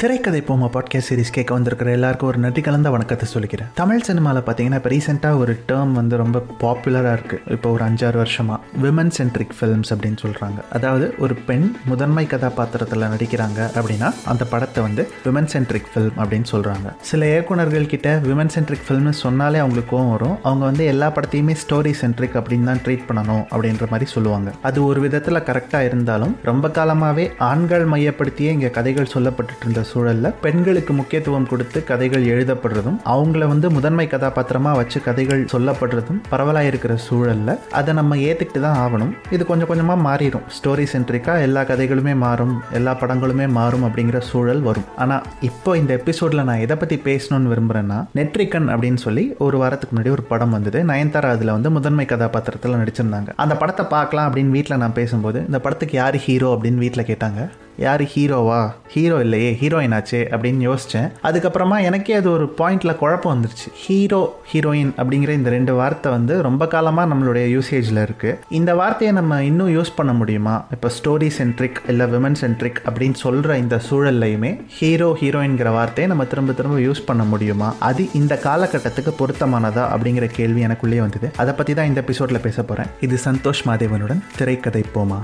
திரைக்கதை போமா podcast series கேட்க வந்திருக்கிற எல்லாருக்கும் ஒரு நன்றி கலந்த வணக்கத்தை சொல்லிக்கிறேன். தமிழ் சினிமாவில் பார்த்தீங்கன்னா இப்போ ரீசெண்டாக ஒரு டேர்ம் வந்து ரொம்ப பாப்புலராக இருக்குது இப்போ ஒரு அஞ்சாறு வருஷமாக விமன் சென்ட்ரிக் ஃபிலிம்ஸ் அப்படின்னு சொல்கிறாங்க அதாவது ஒரு பெண் முதன்மை கதாபாத்திரத்தில் நடிக்கிறாங்க அப்படின்னா அந்த படத்தை வந்து விமன் சென்ட்ரிக் ஃபிலிம் அப்படின்னு சொல்கிறாங்க சில இயக்குனர்கள் கிட்ட விமன் சென்ட்ரிக் ஃபில்ம்னு சொன்னாலே அவங்களுக்கு கோவம் வரும். அவங்க வந்து எல்லா படத்தையுமே ஸ்டோரி சென்ட்ரிக் அப்படின்னு தான் ட்ரீட் பண்ணணும் அப்படின்ற மாதிரி சொல்லுவாங்க. அது ஒரு விதத்தில் கரெக்டாக இருந்தாலும் ரொம்ப காலமாகவே ஆண்கள் மையப்படுத்தியே இங்கே கதைகள் சொல்லப்பட்டுட்டு இருந்த சூழலில் பெண்களுக்கு முக்கியத்துவம் கொடுத்து கதைகள் எழுதப்படுறதும் அவங்கள வந்து முதன்மை கதாபாத்திரமாக வச்சு கதைகள் சொல்லப்படுறதும் பரவலாக இருக்கிற சூழலில் அதை நம்ம ஏற்றுக்கிட்டு தான் ஆகணும். இது கொஞ்சம் கொஞ்சமாக மாறிடும். ஸ்டோரி சென்ட்ரிக்காக எல்லா கதைகளுமே மாறும் எல்லா படங்களுமே மாறும் அப்படிங்கிற சூழல் வரும். ஆனால் இப்போ இந்த எபிசோடில் நான் எதை பற்றி பேசணும்னு விரும்புகிறேன்னா நெட்ரிக்கன் அப்படின்னு சொல்லி ஒரு வாரத்துக்கு முன்னாடி ஒரு படம் வந்தது. நயன்தாரா அதில் வந்து முதன்மை கதாபாத்திரத்தில் நடிச்சிருந்தாங்க. அந்த படத்தை பார்க்கலாம் அப்படின்னு வீட்டில் நான் பேசும்போது இந்த படத்துக்கு யார் ஹீரோ அப்படின்னு வீட்டில் கேட்டாங்க. யார் ஹீரோவா? ஹீரோ இல்லையே ஹீரோயின் ஆச்சே அப்படின்னு யோசித்தேன் அதுக்கப்புறமா எனக்கே அது ஒரு பாயிண்டில் குழப்பம் வந்துருச்சு. ஹீரோ ஹீரோயின் அப்படிங்கிற இந்த ரெண்டு வார்த்தை வந்து ரொம்ப காலமாக நம்மளுடைய யூசேஜில் இருக்குது இந்த வார்த்தையை நம்ம இன்னும் யூஸ் பண்ண முடியுமா? இப்போ ஸ்டோரி சென்ட்ரிக் இல்லை விமன் சென்ட்ரிக் அப்படின்னு சொல்கிற இந்த சூழல்லையுமே ஹீரோ ஹீரோயின்கிற வார்த்தையை நம்ம திரும்ப திரும்ப யூஸ் பண்ண முடியுமா? அது இந்த காலகட்டத்துக்கு பொருத்தமானதா அப்படிங்கிற கேள்வி எனக்குள்ளேயே வந்தது. அதை பற்றி தான் இந்த எபிசோடில் பேச போகிறேன் இது சந்தோஷ் மாதேவனுடன் திரைக்கதை போமா?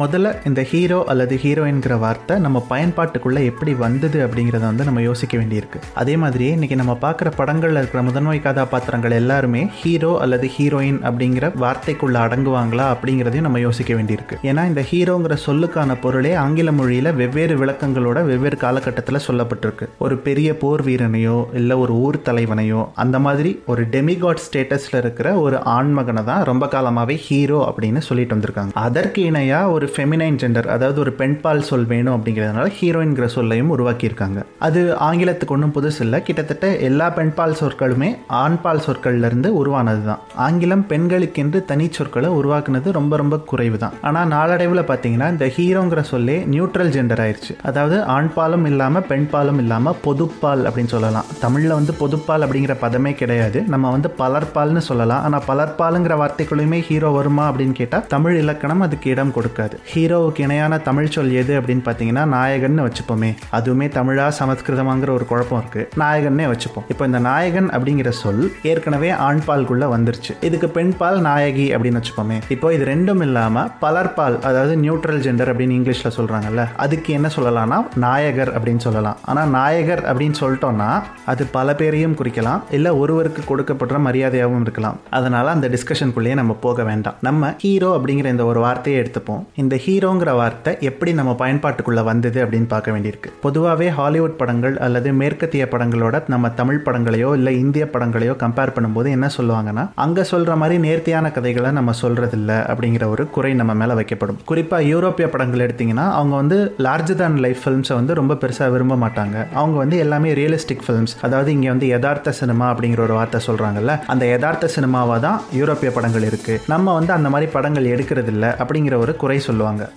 முதல்ல இந்த ஹீரோ அல்லது ஹீரோயின்கிற வார்த்தை நம்ம பயன்பாட்டுக்குள்ளே எப்படி வந்தது அப்படிங்கிறத வந்து நம்ம யோசிக்க வேண்டியிருக்கு. அதே மாதிரியே இன்றைக்கி நம்ம பார்க்குற படங்களில் இருக்கிற முதன்மை கதாபாத்திரங்கள் எல்லாருமே ஹீரோ அல்லது ஹீரோயின் அப்படிங்கிற வார்த்தைக்குள்ளே அடங்குவாங்களா அப்படிங்கிறதையும் நம்ம யோசிக்க வேண்டியிருக்கு. ஏன்னா இந்த ஹீரோங்கிற சொல்லுக்கான பொருளே ஆங்கில மொழியில் வெவ்வேறு விளக்கங்களோட வெவ்வேறு காலகட்டத்தில் சொல்லப்பட்டிருக்கு. ஒரு பெரிய போர் வீரனையோ இல்லை ஒரு ஊர் தலைவனையோ அந்த மாதிரி ஒரு டெமிகாட் ஸ்டேட்டஸில் இருக்கிற ஒரு ஆண்மகனை தான் ரொம்ப காலமாகவே ஹீரோ அப்படின்னு சொல்லிட்டு வந்திருக்காங்க. அதற்கு இணையாக ஒரு ஃபெமினைன் ஜெண்டர் அதாவது ஒரு பெண்பால் சொல் வேணும் அப்படிங்கிறதுனால ஹீரோயின்கிற சொல்லையும் உருவாக்கியிருக்காங்க. அது ஆங்கிலத்துக்கு ஒன்றும் புதுசு இல்லை. கிட்டத்தட்ட எல்லா பெண்பால் சொற்களுமே ஆண்பால் சொற்கள்லேருந்து உருவானது தான் ஆங்கிலம் பெண்களுக்கென்று தனி சொற்களை உருவாக்குனது ரொம்ப ரொம்ப குறைவு தான் ஆனால் நாளடைவில் பார்த்தீங்கன்னா இந்த ஹீரோங்கிற சொல்லே நியூட்ரல் ஜெண்டர் ஆயிடுச்சு அதாவது ஆண்பாலும் இல்லாமல் பெண்பாலும் இல்லாமல் பொதுப்பால் அப்படின்னு சொல்லலாம். தமிழில் வந்து பொதுப்பால் அப்படிங்கிற பதமே கிடையாது. நம்ம வந்து பலர்பால்னு சொல்லலாம். ஆனால் பலர்பாலுங்கிற வார்த்தைக்குள்ளேயுமே ஹீரோ வருமா அப்படின்னு கேட்டால் தமிழ் இலக்கணம் அதுக்கு இடம் கொடுக்காது. ஹீரோவுக்கு இணையான தமிழ் சொல் எது அப்படின்னு பார்த்தீங்கன்னா நாயகன் வச்சுப்போமே. அதுவுமே தமிழா சமஸ்கிருதமாங்கிற ஒரு குழப்பம் இருக்கு. நாயகன்னே வச்சுப்போம். இப்போ இந்த நாயகன் அப்படிங்கிற சொல் ஏற்கனவே ஆண்பால்குள்ள வந்துருச்சு. இதுக்கு பெண்பால் நாயகி அப்படின்னு வச்சுப்போமே. இப்போ இது ரெண்டும் இல்லாமல் பலர்பால் அதாவது நியூட்ரல் ஜெண்டர் அப்படின்னு இங்கிலீஷில் சொல்கிறாங்கல்ல அதுக்கு என்ன சொல்லலாம்னா நாயகர் அப்படின்னு சொல்லலாம். ஆனால் நாயகர் அப்படின்னு சொல்லிட்டோம்னா அது பல பேரையும் குறிக்கலாம். இல்லை ஒருவருக்கு கொடுக்கப்படுற மரியாதையாகவும் இருக்கலாம். அதனால அந்த டிஸ்கஷனுக்குள்ளேயே நம்ம போக வேண்டாம். நம்ம ஹீரோ அப்படிங்கிற இந்த ஒரு வார்த்தையை எடுத்துப்போம். இந்த இந்த ஹீரோங்கிற வார்த்தை எப்படி நம்ம பயன்பாட்டுக்குள்ளே வந்தது அப்படின்னு பார்க்க வேண்டியிருக்கு. பொதுவாகவே ஹாலிவுட் படங்கள் அல்லது மேற்கத்திய படங்களோட நம்ம தமிழ் படங்களையோ இல்லை இந்திய படங்களையோ கம்பேர் பண்ணும்போது என்ன சொல்லுவாங்கன்னா அங்கே சொல்கிற மாதிரி நேர்த்தியான கதைகளை நம்ம சொல்கிறதில்ல அப்படிங்கிற ஒரு குறை நம்ம மேலே வைக்கப்படும். குறிப்பாக யூரோப்பிய படங்கள் எடுத்திங்கன்னா அவங்க வந்து லார்ஜ் தேன் லைஃப் ஃபிலிம்ஸை வந்து ரொம்ப பெருசாக விரும்ப மாட்டாங்க. அவங்க வந்து எல்லாமே ரியலிஸ்டிக் ஃபிலிம்ஸ் அதாவது இங்கே வந்து யதார்த்த சினிமா அப்படிங்கிற ஒரு வார்த்தை சொல்கிறாங்கல்ல அந்த யதார்த்த சினிமாவாக தான் யூரோப்பிய படங்கள் இருக்குது நம்ம வந்து அந்த மாதிரி படங்கள் எடுக்கிறதில்ல அப்படிங்கிற ஒரு குறை சொல்லுவாங்க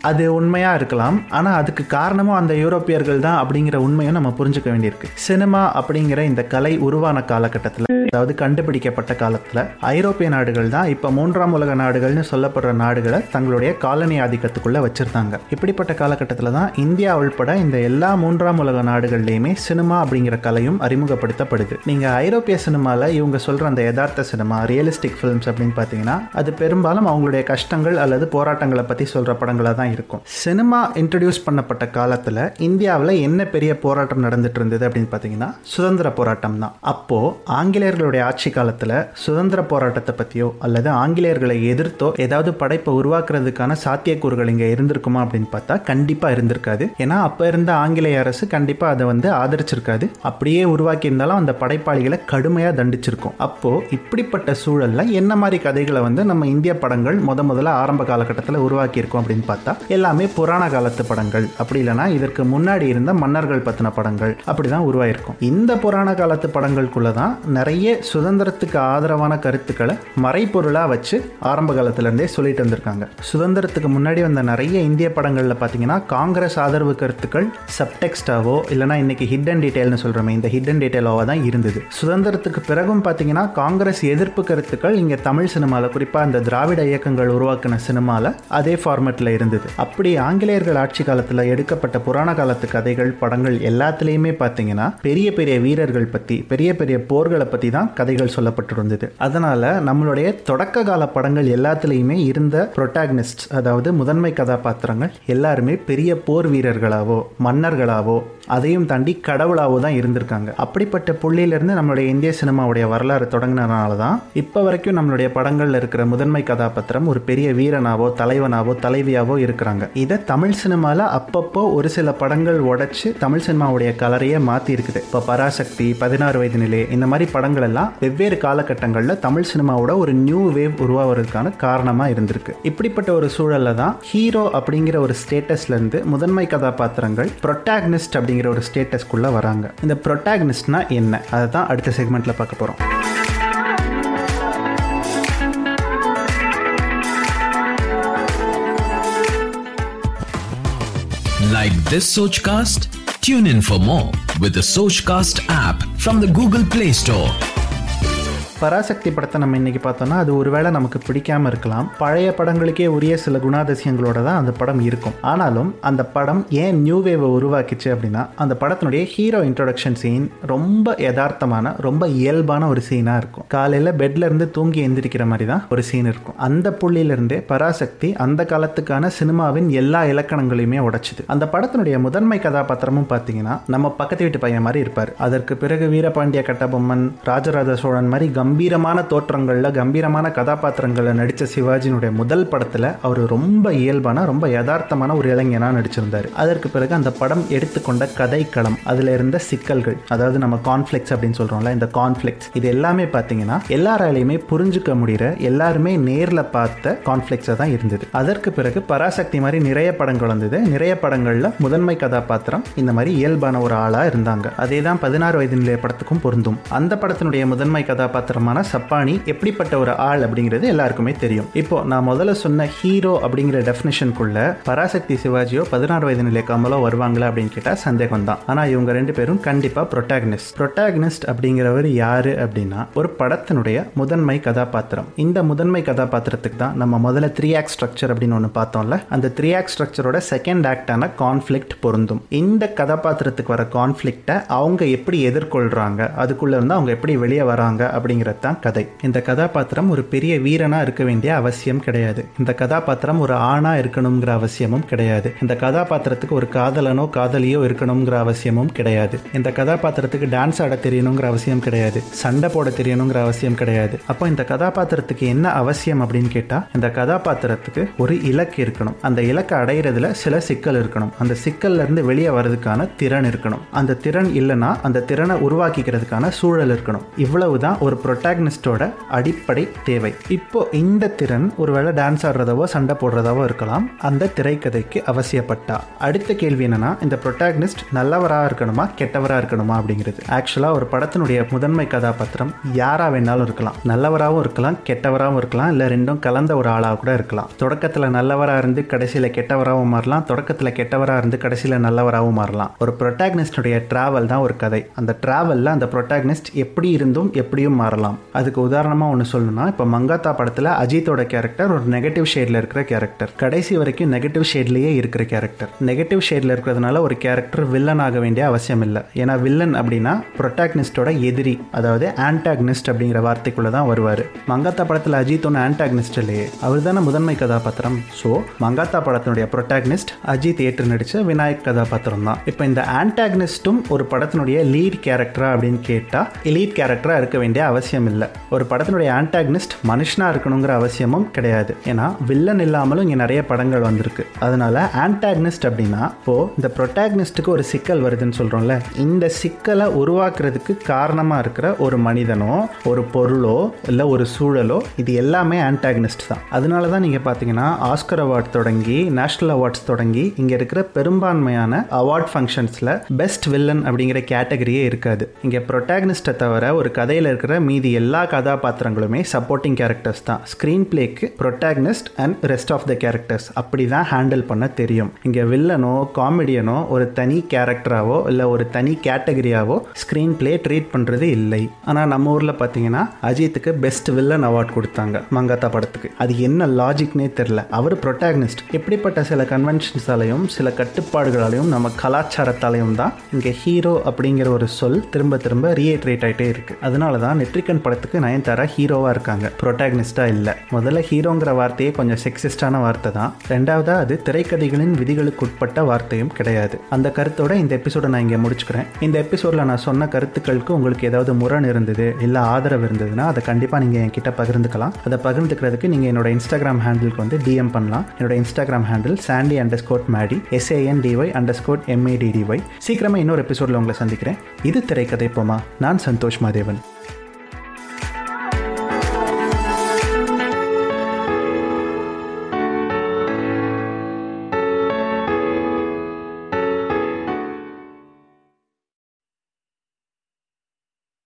அது உண்மையாக இருக்கலாம். ஆனால் அதுக்கு காரணமும் அந்த யூரோப்பியர்கள் தான் அப்படிங்கிற உண்மையும் நம்ம புரிஞ்சுக்க வேண்டியிருக்கு. சினிமா அப்படிங்கிற இந்த கலை உருவான காலகட்டத்தில் அதாவது கண்டுபிடிக்கப்பட்ட காலத்தில் ஐரோப்பிய நாடுகள் தான் இப்போ மூன்றாம் உலக நாடுகள்னு சொல்லப்படுற நாடுகளை தங்களுடைய காலனி ஆதிக்கத்துக்குள்ளே வச்சுருந்தாங்க. இப்படிப்பட்ட காலகட்டத்தில் தான் இந்தியா உள்பட இந்த எல்லா மூன்றாம் உலக நாடுகள்லையுமே சினிமா அப்படிங்கிற கலையும் அறிமுகப்படுத்தப்படுது. நீங்கள் ஐரோப்பிய சினிமாவில் இவங்க சொல்கிற அந்த யதார்த்த சினிமா ரியலிஸ்டிக் ஃபிலிம்ஸ் அப்படின்னு பார்த்தீங்கன்னா அது பெரும்பாலும் அவங்களுடைய கஷ்டங்கள் அல்லது போராட்டங்களை பற்றி சொல்கிற படங்களாக தான் இருக்கும். சினிமா இன்ட்ரடியூஸ் பண்ணப்பட்ட காலத்தில் இந்தியாவில் என்ன பெரிய போராட்டம் நடந்துட்டு இருந்தது அப்படின்னு பார்த்தீங்கன்னா சுதந்திர போராட்டம் தான். அப்போது ஆங்கிலேயர்களுடைய ஆட்சி காலத்தில் சுதந்திர போராட்டத்தை பற்றியோ அல்லது ஆங்கிலேயர்களை எதிர்த்தோ ஏதாவது படைப்பை உருவாக்குறதுக்கான சாத்தியக்கூறுகள் இங்கே இருந்திருக்குமா அப்படின்னு பார்த்தா கண்டிப்பாக இருந்திருக்காது. ஏன்னா அப்போ இருந்த ஆங்கிலேய அரசு கண்டிப்பாக அதை வந்து ஆதரிச்சிருக்காது. அப்படியே உருவாக்கி இருந்தாலும் அந்த படைப்பாளிகளை கடுமையாக தண்டிச்சிருக்கும். அப்போது இப்படிப்பட்ட சூழலில் என்ன மாதிரி கதைகளை வந்து நம்ம இந்திய படங்கள் முத முதல்ல ஆரம்ப காலகட்டத்தில் உருவாக்கியிருக்கோம் அப்படின்னு பார்த்தா எல்லாமே புராண காலத்து படங்கள். அப்படி இல்லைனா இதற்கு முன்னாடி இருந்த மன்னர்கள் பற்றின படங்கள். அப்படிதான் உருவாயிருக்கும். இந்த புராண காலத்து படங்களுக்குள்ள தான் நிறைய சுதந்திரத்துக்கு ஆதரவான கருத்துக்களை மறைப்பொருளாக வச்சு ஆரம்ப காலத்திலேருந்தே சொல்லிட்டு வந்திருக்காங்க. சுதந்திரத்துக்கு முன்னாடி வந்த நிறைய இந்திய படங்களில் பார்த்தீங்கன்னா காங்கிரஸ் ஆதரவு கருத்துக்கள் சப்டெக்ஸ்டாவோ இல்லைனா இன்னைக்கு ஹிடன் டீட்டெயில்னு சொல்கிறோமே இந்த ஹிடன் டீட்டெயிலாவோ தான் இருந்தது. சுதந்திரத்துக்கு பிறகும் பார்த்தீங்கன்னா காங்கிரஸ் எதிர்ப்பு கருத்துக்கள் இங்கே தமிழ் சினிமாவில் குறிப்பாக இந்த திராவிட இயக்கங்கள் உருவாக்கின சினிமாவில் அதே காலத்தில் இருந்தது. அப்படி ஆங்கிலேயர்கள் ஆட்சி காலத்தில் எடுக்கப்பட்ட புராண காலத்து கதைகள் படங்கள் எல்லாத்துலேயுமே பார்த்தீங்கன்னா பெரிய பெரிய வீரர்கள் பற்றி பெரிய பெரிய போர்களை பற்றி தான் கதைகள் சொல்லப்பட்டிருந்தது. அதனால் நம்மளுடைய தொடக்க கால படங்கள் எல்லாத்துலேயுமே இருந்த புரொட்டாகனிஸ்ட் அதாவது முதன்மை கதாபாத்திரங்கள் எல்லாருமே பெரிய போர் வீரர்களாவோ மன்னர்களாவோ அதையும் தாண்டி கடவுளாகவும் தான் இருந்திருக்காங்க. அப்படிப்பட்ட புள்ளியிலிருந்து நம்மளுடைய இந்திய சினிமாவுடைய வரலாறு தொடங்கினதுனால தான் இப்போ வரைக்கும் நம்மளுடைய படங்களில் இருக்கிற முதன்மை கதாபாத்திரம் ஒரு பெரிய வீரனாவோ தலைவனாவோ தலைவியாவோ இருக்கிறாங்க. இதை தமிழ் சினிமாவில் அப்பப்போ ஒரு சில படங்கள் உடைச்சு தமிழ் சினிமாவுடைய கலரையே மாற்றி இருக்குது இப்போ பராசக்தி பதினாறு வயது நிலை இந்த மாதிரி படங்கள் எல்லாம் வெவ்வேறு காலகட்டங்களில் தமிழ் சினிமாவோட ஒரு நியூ வேவ் உருவாவதற்கான காரணமாக இருந்திருக்கு. இப்படிப்பட்ட ஒரு சூழலில் தான் ஹீரோ அப்படிங்கிற ஒரு ஸ்டேட்டஸ்லேருந்து முதன்மை கதாபாத்திரங்கள் ப்ரொட்டாக்னிஸ்ட் அப்படிங்கிற அப்படிங்கிற ஒரு ஸ்டேட்டஸ்க்குள்ளே வராங்க இந்த ப்ரொட்டாகனிஸ்ட்னா என்ன அதை தான் அடுத்த செக்மெண்ட்டில் பார்க்க போகிறோம் Like this Sochcast? Tune in for more with the Sochcast app from the Google Play Store. Parasakthi படத்தை நம்ம இன்னைக்கு பார்த்தோம்னா அது ஒருவேளை நமக்கு பிடிக்காம இருக்கலாம். பழைய படங்களுக்கே உரிய சில குணாதிசயங்களோட தான் அந்த படம் இருக்கும். ஆனாலும் அந்த படம் ஏன் நியூ வேவை உருவாக்கிச்சு அப்படின்னா அந்த படத்தினுடைய ஹீரோ இன்ட்ரோடக்ஷன் சீன் ரொம்ப யதார்த்தமான ரொம்ப இயல்பான ஒரு சீனாக இருக்கும். காலையில் பெட்ல இருந்து தூங்கி எந்திரிக்கிற மாதிரி தான் ஒரு சீன் இருக்கும். அந்த புள்ளியிலிருந்தே பராசக்தி அந்த காலத்துக்கான சினிமாவின் எல்லா இலக்கணங்களையுமே உடைச்சிது. அந்த படத்தினுடைய முதன்மை கதாபாத்திரமும் பார்த்தீங்கன்னா நம்ம பக்கத்து வீட்டு பையன் மாதிரி இருப்பார். அதற்கு பிறகு வீரபாண்டிய கட்டபொம்மன் ராஜராஜ சோழன் மாதிரி கம் கம்பீரமான தோற்றங்களில் கம்பீரமான கதாபாத்திரங்களில் நடித்த சிவாஜியினுடைய முதல் படத்தில் அவர் ரொம்ப இயல்பான ரொம்ப யதார்த்தமான ஒரு இளைஞனாக நடிச்சிருந்தார். அதற்கு பிறகு அந்த படம் எடுத்துக்கொண்ட கதைக்களம் அதில் இருந்த சிக்கல்கள் அதாவது நம்ம கான்ஃப்ளிக்ஸ் அப்படின்னு சொல்கிறோம்ல இந்த கான்ஃப்ளிக்ஸ் இது எல்லாமே பார்த்தீங்கன்னா எல்லாராலையுமே புரிஞ்சுக்க முடிகிற எல்லாருமே நேரில் பார்த்த கான்ஃப்ளிக்ஸாக தான் இருந்தது. அதற்கு பிறகு பராசக்தி மாதிரி நிறைய படங்கள் வந்தது நிறைய படங்களில் முதன்மை கதாபாத்திரம் இந்த மாதிரி இயல்பான ஒரு ஆளாக இருந்தாங்க. அதே தான் பதினாறு வயது நிலைய படத்துக்கும் பொருந்தும். அந்த படத்தினுடைய முதன்மை கதாபாத்திரம் கதாபாத்திரமான சப்பானி எப்படிப்பட்ட ஒரு ஆள் அப்படிங்கிறது எல்லாருக்குமே தெரியும். இப்போ நான் முதல்ல சொன்ன ஹீரோ அப்படிங்கிற டெஃபினேஷனுக்குள்ள பராசக்தி சிவாஜியோ பதினாறு வயது நிலை கமலோ வருவாங்களா அப்படின்னு கேட்டால் சந்தேகம் தான் ஆனால் இவங்க ரெண்டு பேரும் கண்டிப்பாக ப்ரொட்டாகனிஸ்ட் ப்ரொட்டாகனிஸ்ட் அப்படிங்கிறவர் யாரு அப்படின்னா ஒரு படத்தினுடைய முதன்மை கதாபாத்திரம். இந்த முதன்மை கதாபாத்திரத்துக்கு தான் நம்ம முதல்ல த்ரீ ஆக்ட் ஸ்ட்ரக்சர் அப்படின்னு ஒன்று பார்த்தோம்ல அந்த த்ரீ ஆக்ட் ஸ்ட்ரக்சரோட செகண்ட் ஆக்டான கான்ஃப்ளிக்ட் பொருந்தும். இந்த கதாபாத்திரத்துக்கு வர கான்ஃப்ளிக்டை அவங்க எப்படி எதிர்கொள்றாங்க அதுக்குள்ள இருந்து அவங்க எப்படி வெளியே வராங்க அப்படிங்கிற தான் கதை. இந்த கதாபாத்திரம் ஒரு பெரிய வீரனா இருக்க வேண்டிய அவசியம் கிடையாது. இந்த கதாபாத்திரம் ஒரு ஆணா இருக்கணுங்கிற அவசியமும் கிடையாது. இந்த கதாபாத்திரத்துக்கு ஒரு காதலனோ காதலியோ இருக்கணுங்கிற அவசியமும் கிடையாது. இந்த கதாபாத்திரத்துக்கு டான்ஸ் ஆட தெரியணுங்கிற அவசியம் கிடையாது. சண்டை போட தெரியணுங்கிற அவசியம் கிடையாது. அப்போ இந்த கதாபாத்திரத்துக்கு என்ன அவசியம் அப்படின்னு கேட்டா இந்த கதாபாத்திரத்துக்கு ஒரு இலக்கு இருக்கணும். அந்த இலக்கை அடையிறதுல சில சிக்கல் இருக்கணும். அந்த சிக்கல்ல இருந்து வெளியே வர்றதுக்கான திறன் இருக்கணும். அந்த திறன் இல்லைன்னா அந்த திறனை உருவாக்கிக்கிறதுக்கான சூழல் இருக்கணும். இவ்வளவுதான் ஒரு ப்ரொட்டாகனிஸ்டோட அடிப்படை தேவை. இப்போ இந்த திறன் ஒருவேளை டான்ஸ் ஆடுறதாவோ சண்டை போடுறதாவோ இருக்கலாம். அந்த திரைக்கதைக்கு அவசியப்பட்டா. அடுத்த கேள்வி என்னன்னா இந்த ப்ரொட்டாகனிஸ்ட் நல்லவராக இருக்கணுமா கெட்டவராக இருக்கணுமா அப்படிங்கிறது. ஆக்சுவலாக ஒரு படத்தினுடைய முதன்மை கதாபாத்திரம் யாரா வேணாலும் இருக்கலாம். நல்லவராகவும் இருக்கலாம் கெட்டவராகவும் இருக்கலாம் இல்லை ரெண்டும் கலந்த ஒரு ஆளாக கூட இருக்கலாம். தொடக்கத்தில் நல்லவராக இருந்து கடைசியில் கெட்டவராகவும் மாறலாம். தொடக்கத்தில் கெட்டவராக இருந்து கடைசியில் நல்லவராகவும் மாறலாம். ஒரு ப்ரொட்டாகனிஸ்டுடைய டிராவல் தான் ஒரு கதை. அந்த ட்ராவலில் அந்த ப்ரொட்டாகனிஸ்ட் எப்படி இருந்தும் எப்படியும் மாறலாம். அதுக்கு உதாரணமாக ஒன்று சொல்லணும்னா இப்போ மங்காத்தா படத்தில் அஜித்தோட கேரக்டர் ஒரு நெகட்டிவ் ஷேடில் இருக்கிற கேரக்டர் கடைசி வரைக்கும் நெகட்டிவ் ஷேட்லேயே இருக்கிற கேரக்டர் நெகட்டிவ் ஷேடில் இருக்கிறதுனால ஒரு கேரக்டர் வில்லன் ஆக வேண்டிய அவசியம் இல்லை. ஏன்னா வில்லன் அப்படின்னா ப்ரொட்டாக்னிஸ்டோட எதிரி அதாவது ஆன்டாக்னிஸ்ட் அப்படிங்கிற வார்த்தைக்குள்ளே தான் வருவார். மங்காத்தா படத்தில் அஜித் ஒன்று ஆன்டாக்னிஸ்ட் இல்லையே அவர் தானே முதன்மை கதாபாத்திரம். ஸோ மங்காத்தா படத்தினுடைய ப்ரொட்டாக்னிஸ்ட் அஜித் ஏற்று நடித்த விநாயக் கதாபாத்திரம் தான். இப்போ இந்த ஆன்டாக்னிஸ்ட்டும் ஒரு படத்தினுடைய லீட் கேரக்டரா அப்படின்னு கேட்டால் லீட் கேரக்டராக இருக்க வேண்டிய அவசியம் அவசியம் இல்லை ஒரு படத்தினுடைய ஆன்டாகனிஸ்ட் மனுஷனாக இருக்கணுங்கிற அவசியமும் கிடையாது. ஏன்னா வில்லன் இல்லாமலும் இங்கே நிறைய படங்கள் வந்திருக்கு. அதனால ஆன்டாகனிஸ்ட் அப்படின்னா இப்போ இந்த ப்ரொட்டாகனிஸ்ட்டுக்கு ஒரு சிக்கல் வருதுன்னு சொல்கிறோம்ல இந்த சிக்கலை உருவாக்குறதுக்கு காரணமாக இருக்கிற ஒரு மனிதனோ ஒரு பொருளோ இல்லை ஒரு சூழலோ இது எல்லாமே ஆன்டாகனிஸ்ட் தான். அதனால தான் நீங்கள் பார்த்தீங்கன்னா ஆஸ்கர் அவார்ட் தொடங்கி நேஷனல் அவார்ட்ஸ் தொடங்கி இங்கே இருக்கிற பெரும்பான்மையான அவார்ட் ஃபங்க்ஷன்ஸில் பெஸ்ட் வில்லன் அப்படிங்கிற கேட்டகரியே இருக்காது. இங்கே ப்ரொட்டாகனிஸ்ட்டை தவிர ஒரு கதையில் இருக்கிற மீதி எல்லா கதாபாத்திரங்களுமே சப்போர்ட்டிங் கேரக்டர்ஸ் தான். Screen பிளேக்கு protagonist and rest of the characters அப்படி தான் ஹேண்டில் பண்ண தெரியும். இங்கே வில்லனோ காமெடியனோ ஒரு தனி கேரக்டராகவோ இல்லை ஒரு தனி கேட்டகரியாவோ ஸ்க்ரீன் பிளே ட்ரீட் பண்ணுறது இல்லை. ஆனால் நம்ம ஊரில் பார்த்தீங்கன்னா அஜித்துக்கு பெஸ்ட் வில்லன் அவார்ட் கொடுத்தாங்க மங்காத்தா படத்துக்கு. அது என்ன லாஜிக்னே தெரில அவர் ப்ரொட்டாகனிஸ்ட் எப்படிப்பட்ட சில கன்வென்ஷன்ஸாலையும் சில கட்டுப்பாடுகளாலையும் நம்ம கலாச்சாரத்தாலையும் தான் இங்கே ஹீரோ அப்படிங்கிற ஒரு சொல் திரும்ப திரும்ப ரீஏட்ரேட் ஆகிட்டே இருக்குது அதனால தான் நெட்ரிகன் படத்துக்கு நயன்தாரா ஹீரோவாக இருக்காங்க. ப்ரொட்டாகனிஸ்டாக இல்லை. முதல்ல ஹீரோங்கிற வார்த்தையே கொஞ்சம் செக்ஸிஸ்டான வார்த்தை தான். ரெண்டாவதா அது திரைக்கதைகளின் விதிகளுக்கு உட்பட்ட வார்த்தையும் கிடையாது. அந்த கருத்தோட இந்த எபிசோட நான் இங்கே முடிச்சுக்கிறேன். இந்த எபிசோடில் நான் சொன்ன கருத்துக்களுக்கு உங்களுக்கு ஏதாவது முரண் இருந்தது இல்லை ஆதரவு இருந்ததுன்னா அதை கண்டிப்பாக நீங்கள் என்கிட்ட பகிர்ந்துக்கலாம். அதை பகிர்ந்துக்கிறதுக்கு நீங்கள் என்னோட இன்ஸ்டாகிராம் ஹேண்டிலுக்கு வந்து டிஎம் பண்ணலாம். என்னோட Instagram handle Sandy underscore Maddy S A N D Y underscore M A D D Y சீக்கிரமாக இன்னொரு எபிசோடில் உங்களை சந்திக்கிறேன். இது திரைக்கதை போமா? நான் சந்தோஷ் மாதேவன்.